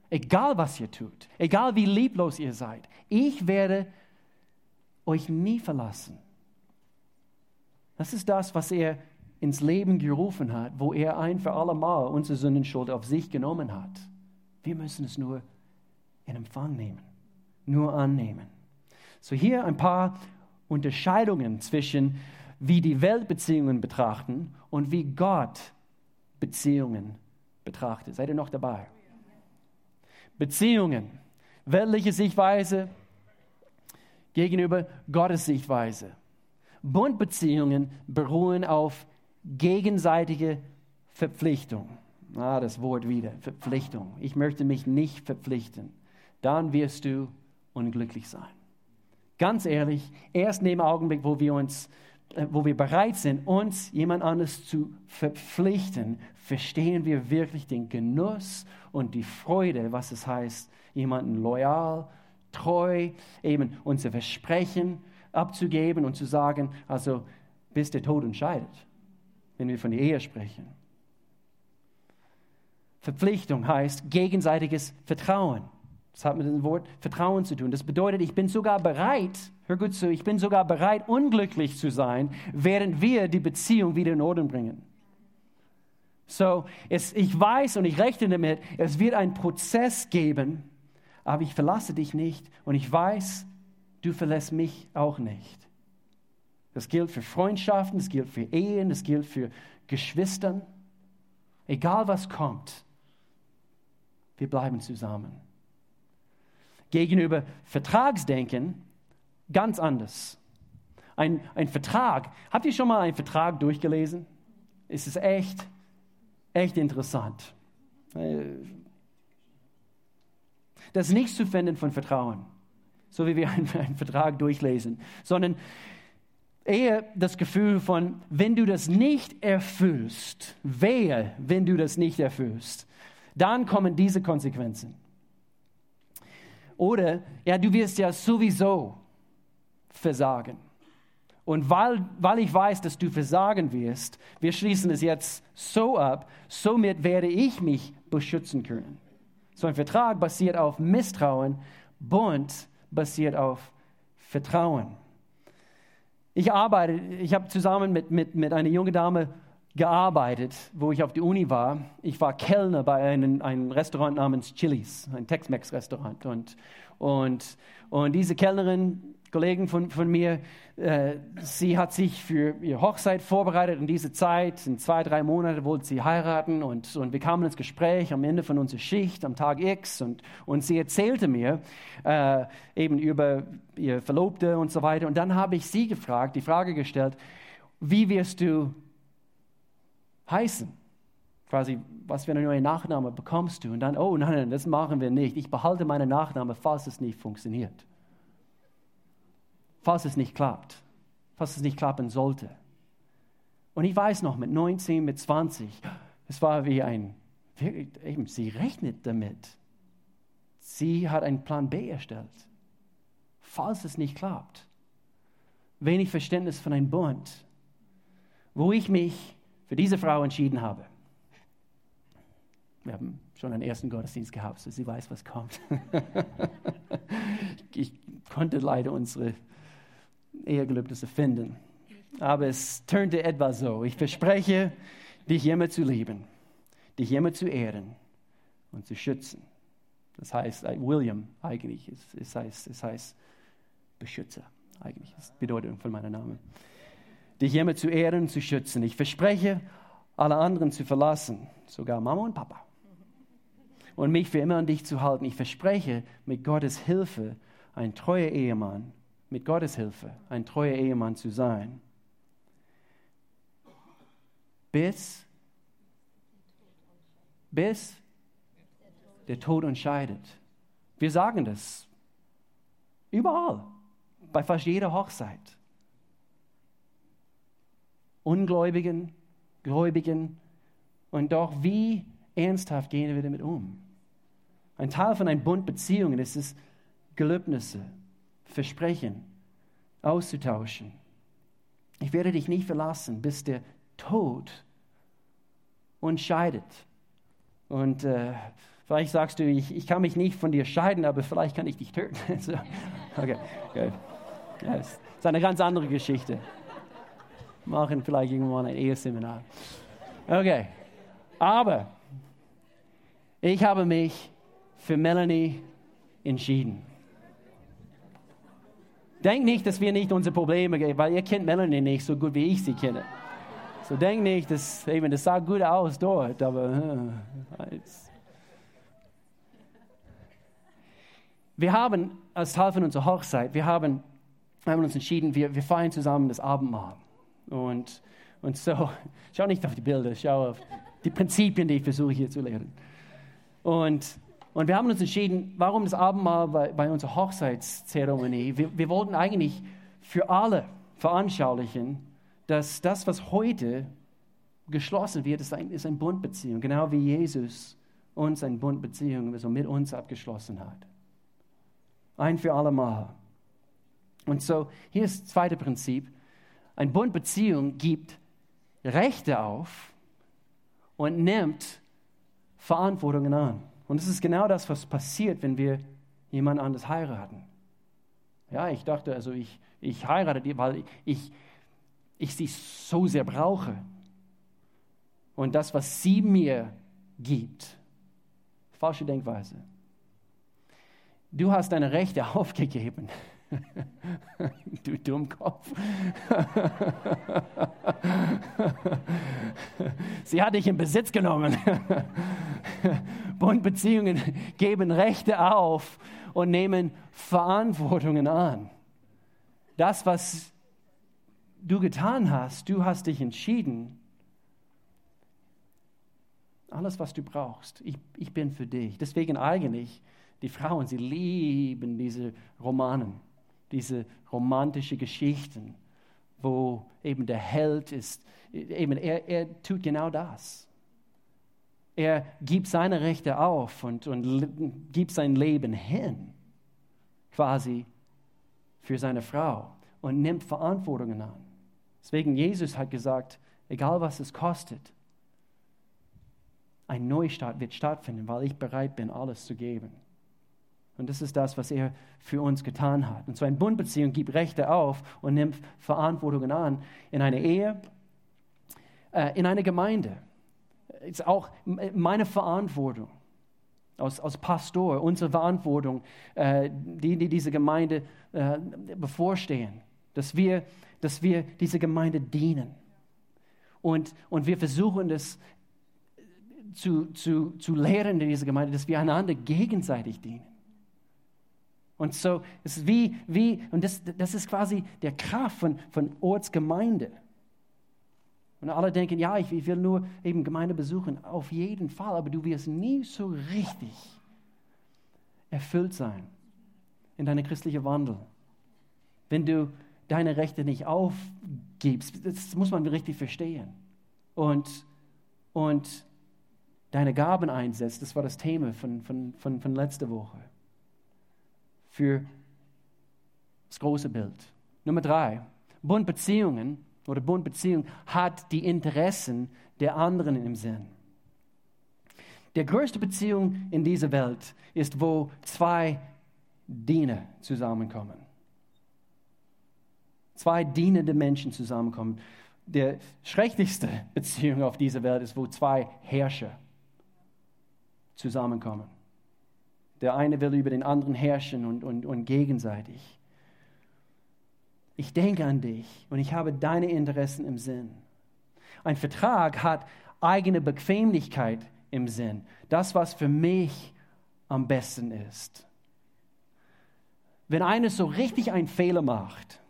Egal was ihr tut, egal wie lieblos ihr seid, ich werde euch nie verlassen. Das ist das, was er ins Leben gerufen hat, wo er ein für alle Mal unsere Sündenschuld auf sich genommen hat. Wir müssen es nur in Empfang nehmen nur annehmen. So hier ein paar Unterscheidungen zwischen wie die Welt Beziehungen betrachten und wie Gott Beziehungen betrachtet. Seid ihr noch dabei? Beziehungen, weltliche Sichtweise gegenüber Gottes Sichtweise. Bundbeziehungen beruhen auf gegenseitige Verpflichtung. Ah, das Wort wieder, Verpflichtung. Ich möchte mich nicht verpflichten. Dann wirst du unglücklich sein. Ganz ehrlich, erst in dem Augenblick, wo wir uns äh, wo wir bereit sind, uns jemand anderes zu verpflichten, verstehen wir wirklich den Genuss und die Freude, was es heißt, jemanden loyal, treu, eben unser Versprechen abzugeben und zu sagen, also bis der Tod entscheidet, wenn wir von der Ehe sprechen. Verpflichtung heißt gegenseitiges Vertrauen. Das hat mit dem Wort Vertrauen zu tun. Das bedeutet, ich bin sogar bereit, hör gut zu, ich bin sogar bereit, unglücklich zu sein, während wir die Beziehung wieder in Ordnung bringen. So, es, ich weiß und ich rechne damit, es wird einen Prozess geben, aber ich verlasse dich nicht und ich weiß, du verlässt mich auch nicht. Das gilt für Freundschaften, das gilt für Ehen, das gilt für Geschwistern. Egal was kommt, wir bleiben zusammen. Gegenüber Vertragsdenken ganz anders. Ein, ein Vertrag, habt ihr schon mal einen Vertrag durchgelesen? Es ist echt, echt interessant. Das ist nicht zu finden von Vertrauen, so wie wir einen, einen Vertrag durchlesen, sondern eher das Gefühl von, wenn du das nicht erfüllst, wehe, wenn du das nicht erfüllst, dann kommen diese Konsequenzen. Oder, ja, du wirst ja sowieso versagen. Und weil, weil ich weiß, dass du versagen wirst, wir schließen es jetzt so ab, somit werde ich mich beschützen können. So ein Vertrag basiert auf Misstrauen, Bund basiert auf Vertrauen. Ich arbeite, ich habe zusammen mit, mit, mit einer jungen Dame gearbeitet, wo ich auf der Uni war. Ich war Kellner bei einem, einem Restaurant namens Chili's, ein Tex-Mex-Restaurant. Und, und, und diese Kellnerin, Kollegen von, von mir, äh, sie hat sich für ihre Hochzeit vorbereitet in dieser Zeit. In zwei, drei Monaten wollte sie heiraten und, und wir kamen ins Gespräch am Ende von unserer Schicht am Tag X und, und sie erzählte mir äh, eben über ihr Verlobte und so weiter. Und dann habe ich sie gefragt, die Frage gestellt, wie wirst du heißen? Quasi, was für eine neue Nachname bekommst du? Und dann, oh nein, nein, das machen wir nicht. Ich behalte meinen Nachname, falls es nicht funktioniert falls es nicht klappt, falls es nicht klappen sollte. Und ich weiß noch, mit 19, mit 20, es war wie ein, eben, sie rechnet damit. Sie hat einen Plan B erstellt, falls es nicht klappt. Wenig Verständnis von einem Bund, wo ich mich für diese Frau entschieden habe. Wir haben schon einen ersten Gottesdienst gehabt, so sie weiß, was kommt. ich konnte leider unsere Ehegelübnisse finden. Aber es turnte etwa so. Ich verspreche, dich immer zu lieben, dich immer zu ehren und zu schützen. Das heißt, äh, William eigentlich, es, es, heißt, es heißt Beschützer eigentlich, das ist die Bedeutung von meinem Namen. Dich immer zu ehren zu schützen. Ich verspreche, alle anderen zu verlassen, sogar Mama und Papa. Und mich für immer an dich zu halten. Ich verspreche, mit Gottes Hilfe ein treuer Ehemann mit Gottes Hilfe ein treuer Ehemann zu sein. Bis, bis der Tod entscheidet. Wir sagen das überall, bei fast jeder Hochzeit. Ungläubigen, Gläubigen und doch wie ernsthaft gehen wir damit um? Ein Teil von einer Bund Beziehungen ist es Gelübnisse, Versprechen auszutauschen. Ich werde dich nicht verlassen, bis der Tod uns scheidet. Und äh, vielleicht sagst du, ich, ich kann mich nicht von dir scheiden, aber vielleicht kann ich dich töten. okay, okay. Ja, ist eine ganz andere Geschichte. Machen vielleicht irgendwann ein Eheseminar. Okay, aber ich habe mich für Melanie entschieden. Denk nicht, dass wir nicht unsere Probleme geben, weil ihr kennt Melanie nicht so gut, wie ich sie kenne. So denk nicht, dass eben, das sah gut aus dort, aber äh, wir haben als Teil von unserer Hochzeit, wir haben, haben uns entschieden, wir, wir feiern zusammen das Abendmahl. Und, und so, schau nicht auf die Bilder, schau auf die Prinzipien, die ich versuche hier zu lehren. Und und wir haben uns entschieden, warum das Abendmahl bei, bei unserer Hochzeitszeremonie? Wir, wir wollten eigentlich für alle veranschaulichen, dass das, was heute geschlossen wird, ist, ein, ist eine Bundbeziehung, genau wie Jesus uns eine Bundbeziehung also mit uns abgeschlossen hat. Ein für alle Mal. Und so, hier ist das zweite Prinzip. Eine Bundbeziehung gibt Rechte auf und nimmt Verantwortungen an. Und es ist genau das, was passiert, wenn wir jemand anderes heiraten. Ja, ich dachte, also ich, ich heirate die, weil ich, ich sie so sehr brauche. Und das, was sie mir gibt, falsche Denkweise. Du hast deine Rechte aufgegeben. du Dummkopf. Sie hat dich in Besitz genommen. Bundbeziehungen geben Rechte auf und nehmen Verantwortungen an. Das, was du getan hast, du hast dich entschieden. Alles, was du brauchst, ich, ich bin für dich. Deswegen eigentlich, die Frauen, sie lieben diese Romanen diese romantische Geschichten, wo eben der Held ist, eben er, er tut genau das. Er gibt seine Rechte auf und, und gibt sein Leben hin, quasi für seine Frau und nimmt Verantwortungen an. Deswegen Jesus hat gesagt, egal was es kostet, ein Neustart wird stattfinden, weil ich bereit bin, alles zu geben. Und das ist das, was er für uns getan hat. Und so eine Bundbeziehung gibt Rechte auf und nimmt Verantwortungen an in einer Ehe, äh, in einer Gemeinde. Ist auch meine Verantwortung als, als Pastor, unsere Verantwortung, äh, die, die diese Gemeinde äh, bevorstehen, dass wir, dass wir diese Gemeinde dienen. Und, und wir versuchen das zu, zu, zu lehren in dieser Gemeinde, dass wir einander gegenseitig dienen. Und so ist es wie, wie und das, das ist quasi der Kraft von, von Ortsgemeinde. Und alle denken, ja, ich, ich will nur eben Gemeinde besuchen. Auf jeden Fall, aber du wirst nie so richtig erfüllt sein in deinem christlichen Wandel. Wenn du deine Rechte nicht aufgibst, das muss man richtig verstehen. Und, und deine Gaben einsetzt, das war das Thema von, von, von, von letzter Woche für das große Bild. Nummer drei, Bundbeziehungen oder Bundbeziehung hat die Interessen der anderen im Sinn. Der größte Beziehung in dieser Welt ist, wo zwei Diener zusammenkommen. Zwei dienende Menschen zusammenkommen. Der schrecklichste Beziehung auf dieser Welt ist, wo zwei Herrscher zusammenkommen. Der eine will über den anderen herrschen und, und, und gegenseitig. Ich denke an dich und ich habe deine Interessen im Sinn. Ein Vertrag hat eigene Bequemlichkeit im Sinn. Das, was für mich am besten ist. Wenn einer so richtig einen Fehler macht,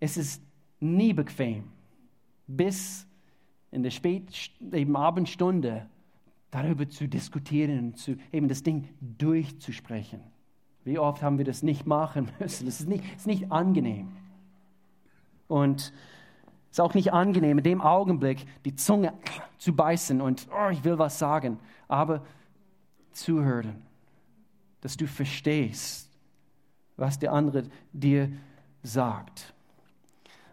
es ist nie bequem. Bis in der Spät, eben Abendstunde darüber zu diskutieren zu, eben das Ding durchzusprechen. Wie oft haben wir das nicht machen müssen? Das ist nicht, ist nicht angenehm. Und es ist auch nicht angenehm, in dem Augenblick die Zunge zu beißen und oh, ich will was sagen, aber zuhören, dass du verstehst, was der andere dir sagt.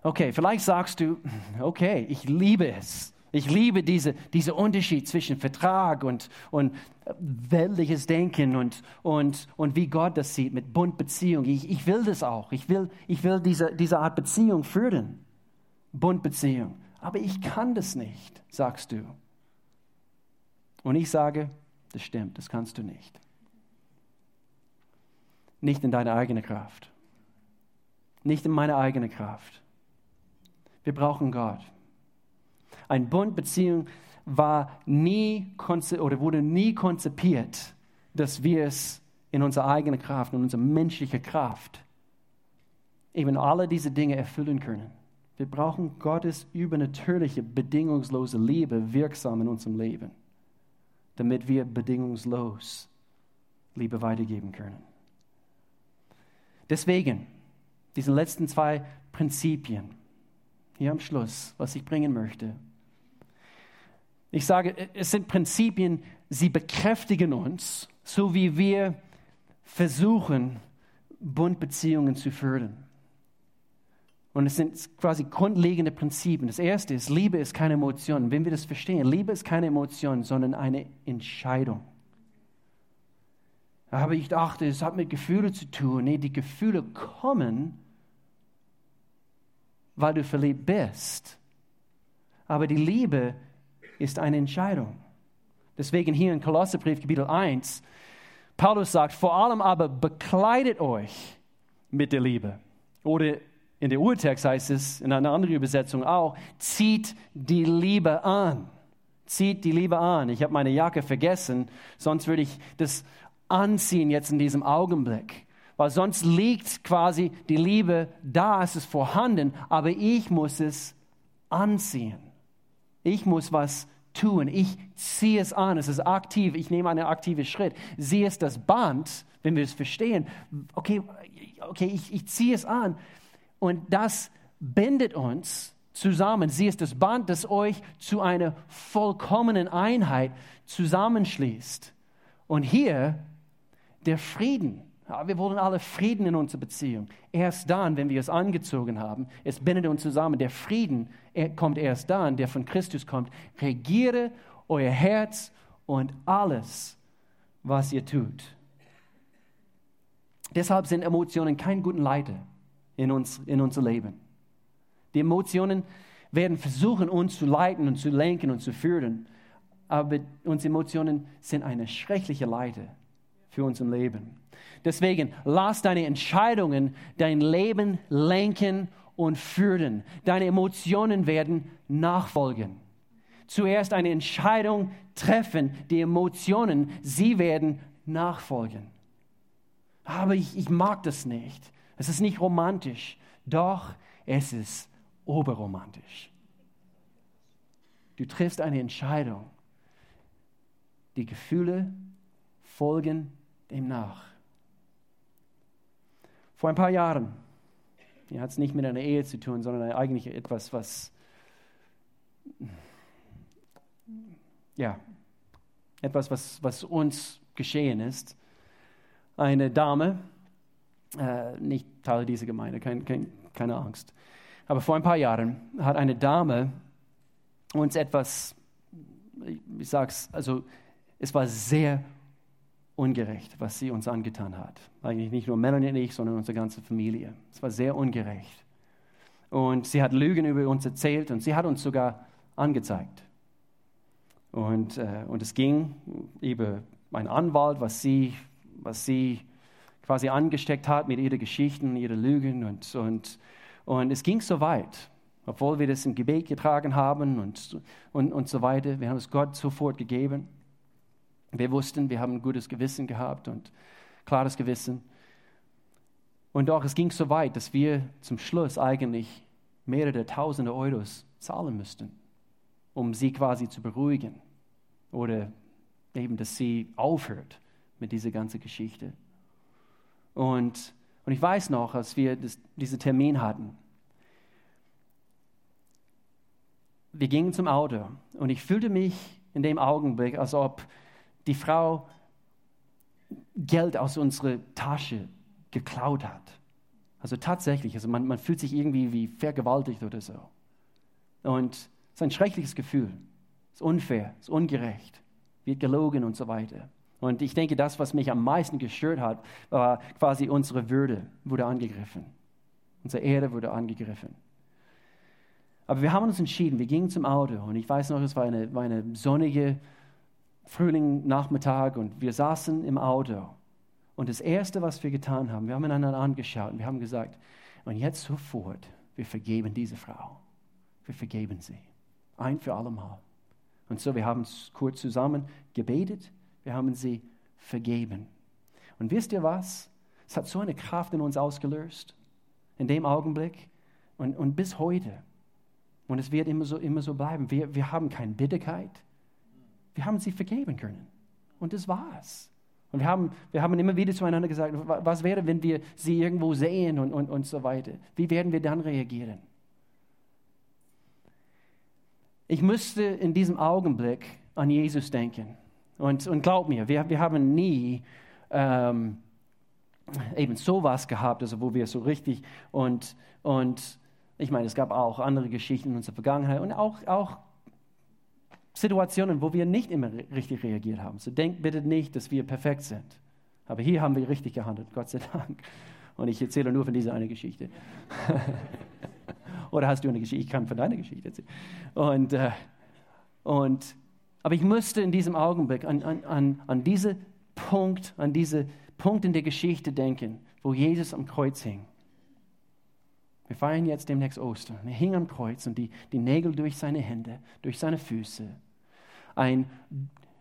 Okay, vielleicht sagst du, okay, ich liebe es, ich liebe diese, diesen Unterschied zwischen Vertrag und, und weltliches Denken und, und, und wie Gott das sieht mit Bundbeziehung. Ich, ich will das auch. Ich will, ich will diese, diese Art Beziehung führen. Bundbeziehung. Aber ich kann das nicht, sagst du. Und ich sage, das stimmt, das kannst du nicht. Nicht in deiner eigenen Kraft. Nicht in meiner eigenen Kraft. Wir brauchen Gott. Ein Bundbeziehung war nie oder wurde nie konzipiert, dass wir es in unserer eigenen Kraft, in unserer menschlichen Kraft eben alle diese Dinge erfüllen können. Wir brauchen Gottes übernatürliche, bedingungslose Liebe wirksam in unserem Leben, damit wir bedingungslos Liebe weitergeben können. Deswegen, diese letzten zwei Prinzipien, hier am Schluss, was ich bringen möchte, ich sage, es sind Prinzipien, sie bekräftigen uns, so wie wir versuchen, Bundbeziehungen zu führen. Und es sind quasi grundlegende Prinzipien. Das erste ist, Liebe ist keine Emotion. Wenn wir das verstehen, Liebe ist keine Emotion, sondern eine Entscheidung. Aber ich dachte, es hat mit Gefühlen zu tun. Nee, die Gefühle kommen, weil du verliebt bist. Aber die Liebe ist eine Entscheidung. Deswegen hier in Kolosserbrief Kapitel 1, Paulus sagt, vor allem aber bekleidet euch mit der Liebe. Oder in der Urtext heißt es, in einer anderen Übersetzung auch, zieht die Liebe an. Zieht die Liebe an. Ich habe meine Jacke vergessen, sonst würde ich das anziehen jetzt in diesem Augenblick. Weil sonst liegt quasi die Liebe da, es ist vorhanden, aber ich muss es anziehen. Ich muss was tun. Ich ziehe es an. Es ist aktiv. Ich nehme einen aktiven Schritt. Sie ist das Band, wenn wir es verstehen. Okay, okay ich, ich ziehe es an. Und das bindet uns zusammen. Sie ist das Band, das euch zu einer vollkommenen Einheit zusammenschließt. Und hier der Frieden. Ja, wir wollen alle Frieden in unserer Beziehung. Erst dann, wenn wir es angezogen haben, es bindet uns zusammen. Der Frieden kommt erst dann, der von Christus kommt. Regiere euer Herz und alles, was ihr tut. Deshalb sind Emotionen kein guter Leiter in, uns, in unser Leben. Die Emotionen werden versuchen, uns zu leiten und zu lenken und zu führen. Aber unsere Emotionen sind eine schreckliche Leiter für unser Leben. Deswegen lass deine Entscheidungen dein Leben lenken und führen. Deine Emotionen werden nachfolgen. Zuerst eine Entscheidung treffen, die Emotionen, sie werden nachfolgen. Aber ich, ich mag das nicht. Es ist nicht romantisch, doch es ist oberromantisch. Du triffst eine Entscheidung. Die Gefühle folgen dem nach. Vor ein paar Jahren, hier hat es nicht mit einer Ehe zu tun, sondern eigentlich etwas, was, ja, etwas, was, was uns geschehen ist. Eine Dame, äh, nicht Teil dieser Gemeinde, kein, kein, keine Angst. Aber vor ein paar Jahren hat eine Dame uns etwas, ich sag's, also es war sehr ungerecht, was sie uns angetan hat. Eigentlich nicht nur Melanie und ich, sondern unsere ganze Familie. Es war sehr ungerecht. Und sie hat Lügen über uns erzählt und sie hat uns sogar angezeigt. Und, äh, und es ging über meinen Anwalt, was sie, was sie quasi angesteckt hat mit ihren Geschichten, ihren Lügen. Und, und, und es ging so weit, obwohl wir das im Gebet getragen haben und, und, und so weiter. Wir haben es Gott sofort gegeben. Wir wussten, wir haben ein gutes Gewissen gehabt und klares Gewissen. Und doch, es ging so weit, dass wir zum Schluss eigentlich mehrere tausende Euros zahlen müssten, um sie quasi zu beruhigen oder eben, dass sie aufhört mit dieser ganzen Geschichte. Und, und ich weiß noch, als wir das, diesen Termin hatten, wir gingen zum Auto und ich fühlte mich in dem Augenblick, als ob die Frau Geld aus unserer Tasche geklaut hat. Also tatsächlich, also man, man fühlt sich irgendwie wie vergewaltigt oder so. Und es ist ein schreckliches Gefühl. Es ist unfair, es ist ungerecht, wird gelogen und so weiter. Und ich denke, das, was mich am meisten gestört hat, war quasi unsere Würde wurde angegriffen. Unsere Ehre wurde angegriffen. Aber wir haben uns entschieden, wir gingen zum Auto und ich weiß noch, es war eine, war eine sonnige Frühling-Nachmittag und wir saßen im Auto. Und das Erste, was wir getan haben, wir haben einander angeschaut und wir haben gesagt, und jetzt sofort, wir vergeben diese Frau. Wir vergeben sie. Ein für alle Mal. Und so, wir haben kurz zusammen gebetet, wir haben sie vergeben. Und wisst ihr was? Es hat so eine Kraft in uns ausgelöst, in dem Augenblick und, und bis heute. Und es wird immer so, immer so bleiben. Wir, wir haben keine Bitterkeit, wir haben sie vergeben können. Und das war's. Und wir haben, wir haben immer wieder zueinander gesagt, was wäre, wenn wir sie irgendwo sehen und, und, und so weiter? Wie werden wir dann reagieren? Ich müsste in diesem Augenblick an Jesus denken. Und, und glaub mir, wir, wir haben nie ähm, eben sowas gehabt, also wo wir so richtig und, und ich meine, es gab auch andere Geschichten in unserer Vergangenheit und auch, auch Situationen, wo wir nicht immer richtig reagiert haben. So denkt bitte nicht, dass wir perfekt sind. Aber hier haben wir richtig gehandelt, Gott sei Dank. Und ich erzähle nur von dieser eine Geschichte. Oder hast du eine Geschichte? Ich kann von deiner Geschichte erzählen. Und, äh, und, aber ich musste in diesem Augenblick an, an, an, an diesen Punkt, an diesen Punkt in der Geschichte denken, wo Jesus am Kreuz hing. Wir feiern jetzt demnächst Ostern. Er hing am Kreuz und die, die Nägel durch seine Hände, durch seine Füße. Ein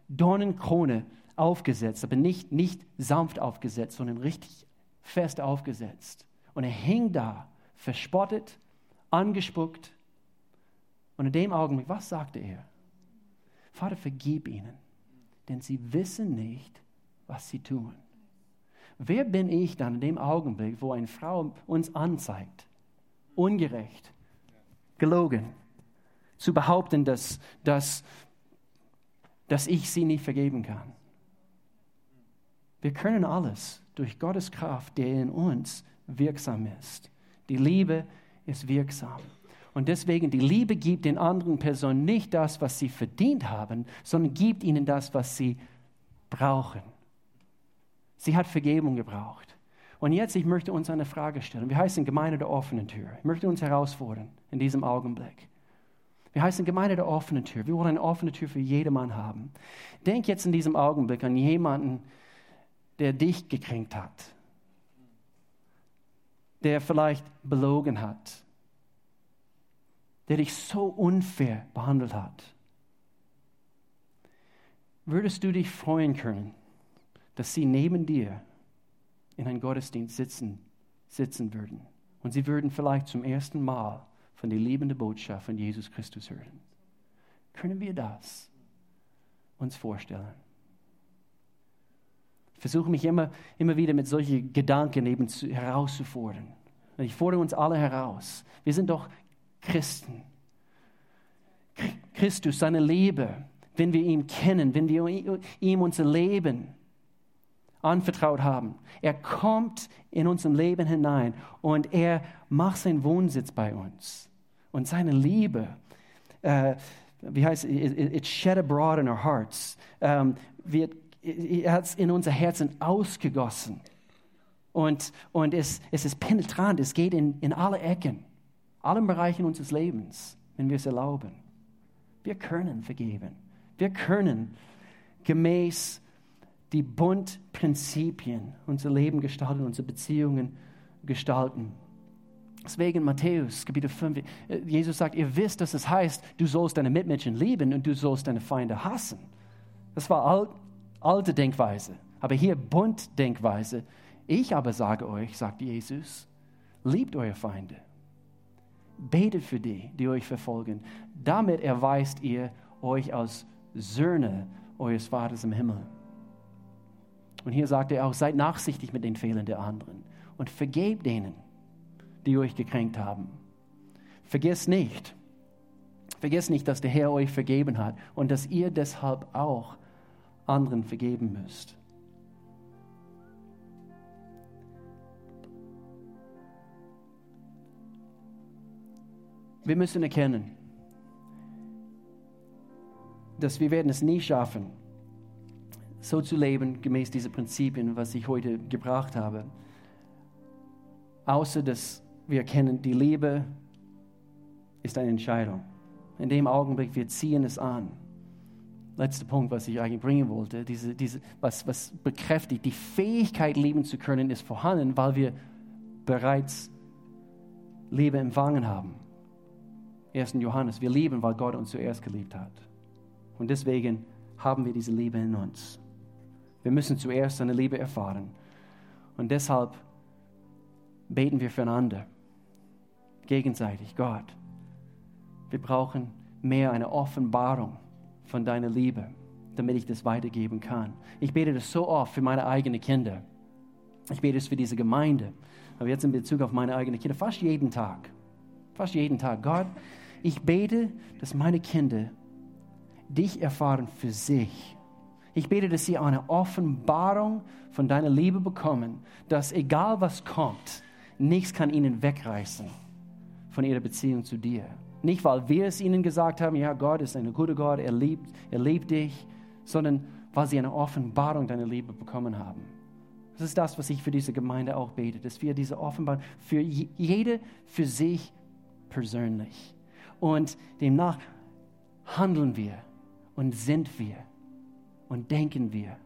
Dornenkrone aufgesetzt, aber nicht, nicht sanft aufgesetzt, sondern richtig fest aufgesetzt. Und er hing da, verspottet, angespuckt. Und in dem Augenblick, was sagte er? Vater, vergib ihnen, denn sie wissen nicht, was sie tun. Wer bin ich dann in dem Augenblick, wo eine Frau uns anzeigt, ungerecht, gelogen, zu behaupten, dass, dass, dass ich sie nicht vergeben kann? Wir können alles durch Gottes Kraft, der in uns wirksam ist. Die Liebe ist wirksam. Und deswegen, die Liebe gibt den anderen Personen nicht das, was sie verdient haben, sondern gibt ihnen das, was sie brauchen. Sie hat Vergebung gebraucht. Und jetzt, ich möchte uns eine Frage stellen. Wir heißen Gemeinde der offenen Tür. Ich möchte uns herausfordern in diesem Augenblick. Wir heißen Gemeinde der offenen Tür. Wir wollen eine offene Tür für jedermann haben. Denk jetzt in diesem Augenblick an jemanden, der dich gekränkt hat, der vielleicht belogen hat, der dich so unfair behandelt hat. Würdest du dich freuen können, dass sie neben dir in einem Gottesdienst sitzen, sitzen würden und sie würden vielleicht zum ersten Mal von der liebenden Botschaft von Jesus Christus hören? Können wir das uns vorstellen? Ich versuche mich immer, immer wieder mit solchen Gedanken eben zu, herauszufordern. Ich fordere uns alle heraus. Wir sind doch Christen. Christus, seine Liebe, wenn wir ihn kennen, wenn wir ihm unser Leben anvertraut haben. Er kommt in unserem Leben hinein und er macht seinen Wohnsitz bei uns. Und seine Liebe, äh, wie heißt es, it, shed abroad in our hearts, ähm, wird, er hat es in unser Herzen ausgegossen. Und, und es, es ist penetrant, es geht in, in alle Ecken, allen Bereichen unseres Lebens, wenn wir es erlauben. Wir können vergeben. Wir können gemäß die Bundprinzipien unser Leben gestalten, unsere Beziehungen gestalten. Deswegen Matthäus, Kapitel 5, äh, Jesus sagt, ihr wisst, dass es heißt, du sollst deine Mitmenschen lieben und du sollst deine Feinde hassen. Das war alt, alte Denkweise. Aber hier Bunddenkweise. Ich aber sage euch, sagt Jesus, liebt eure Feinde. Betet für die, die euch verfolgen. Damit erweist ihr euch als Söhne eures Vaters im Himmel. Und hier sagt er auch, seid nachsichtig mit den Fehlern der anderen und vergebt denen, die euch gekränkt haben. Vergesst nicht, vergesst nicht, dass der Herr euch vergeben hat und dass ihr deshalb auch anderen vergeben müsst. Wir müssen erkennen, dass wir werden es nie schaffen, so zu leben, gemäß dieser Prinzipien, was ich heute gebracht habe. Außer dass wir erkennen, die Liebe ist eine Entscheidung. In dem Augenblick, wir ziehen es an. Letzter Punkt, was ich eigentlich bringen wollte, diese, diese, was, was bekräftigt, die Fähigkeit, lieben zu können, ist vorhanden, weil wir bereits Liebe empfangen haben. 1. Johannes, wir lieben, weil Gott uns zuerst geliebt hat. Und deswegen haben wir diese Liebe in uns. Wir müssen zuerst seine Liebe erfahren. Und deshalb beten wir füreinander, gegenseitig, Gott. Wir brauchen mehr eine Offenbarung von deiner Liebe, damit ich das weitergeben kann. Ich bete das so oft für meine eigenen Kinder. Ich bete es für diese Gemeinde. Aber jetzt in Bezug auf meine eigenen Kinder, fast jeden Tag. Fast jeden Tag. Gott, ich bete, dass meine Kinder dich erfahren für sich ich bete, dass sie eine Offenbarung von deiner Liebe bekommen, dass egal was kommt, nichts kann ihnen wegreißen von ihrer Beziehung zu dir. Nicht, weil wir es ihnen gesagt haben, ja, Gott ist ein guter Gott, er liebt, er liebt dich, sondern weil sie eine Offenbarung deiner Liebe bekommen haben. Das ist das, was ich für diese Gemeinde auch bete, dass wir diese Offenbarung für jede für sich persönlich. Und demnach handeln wir und sind wir und denken wir,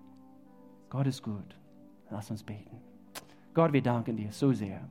Gott ist gut. Lass uns beten. Gott, wir danken dir so sehr.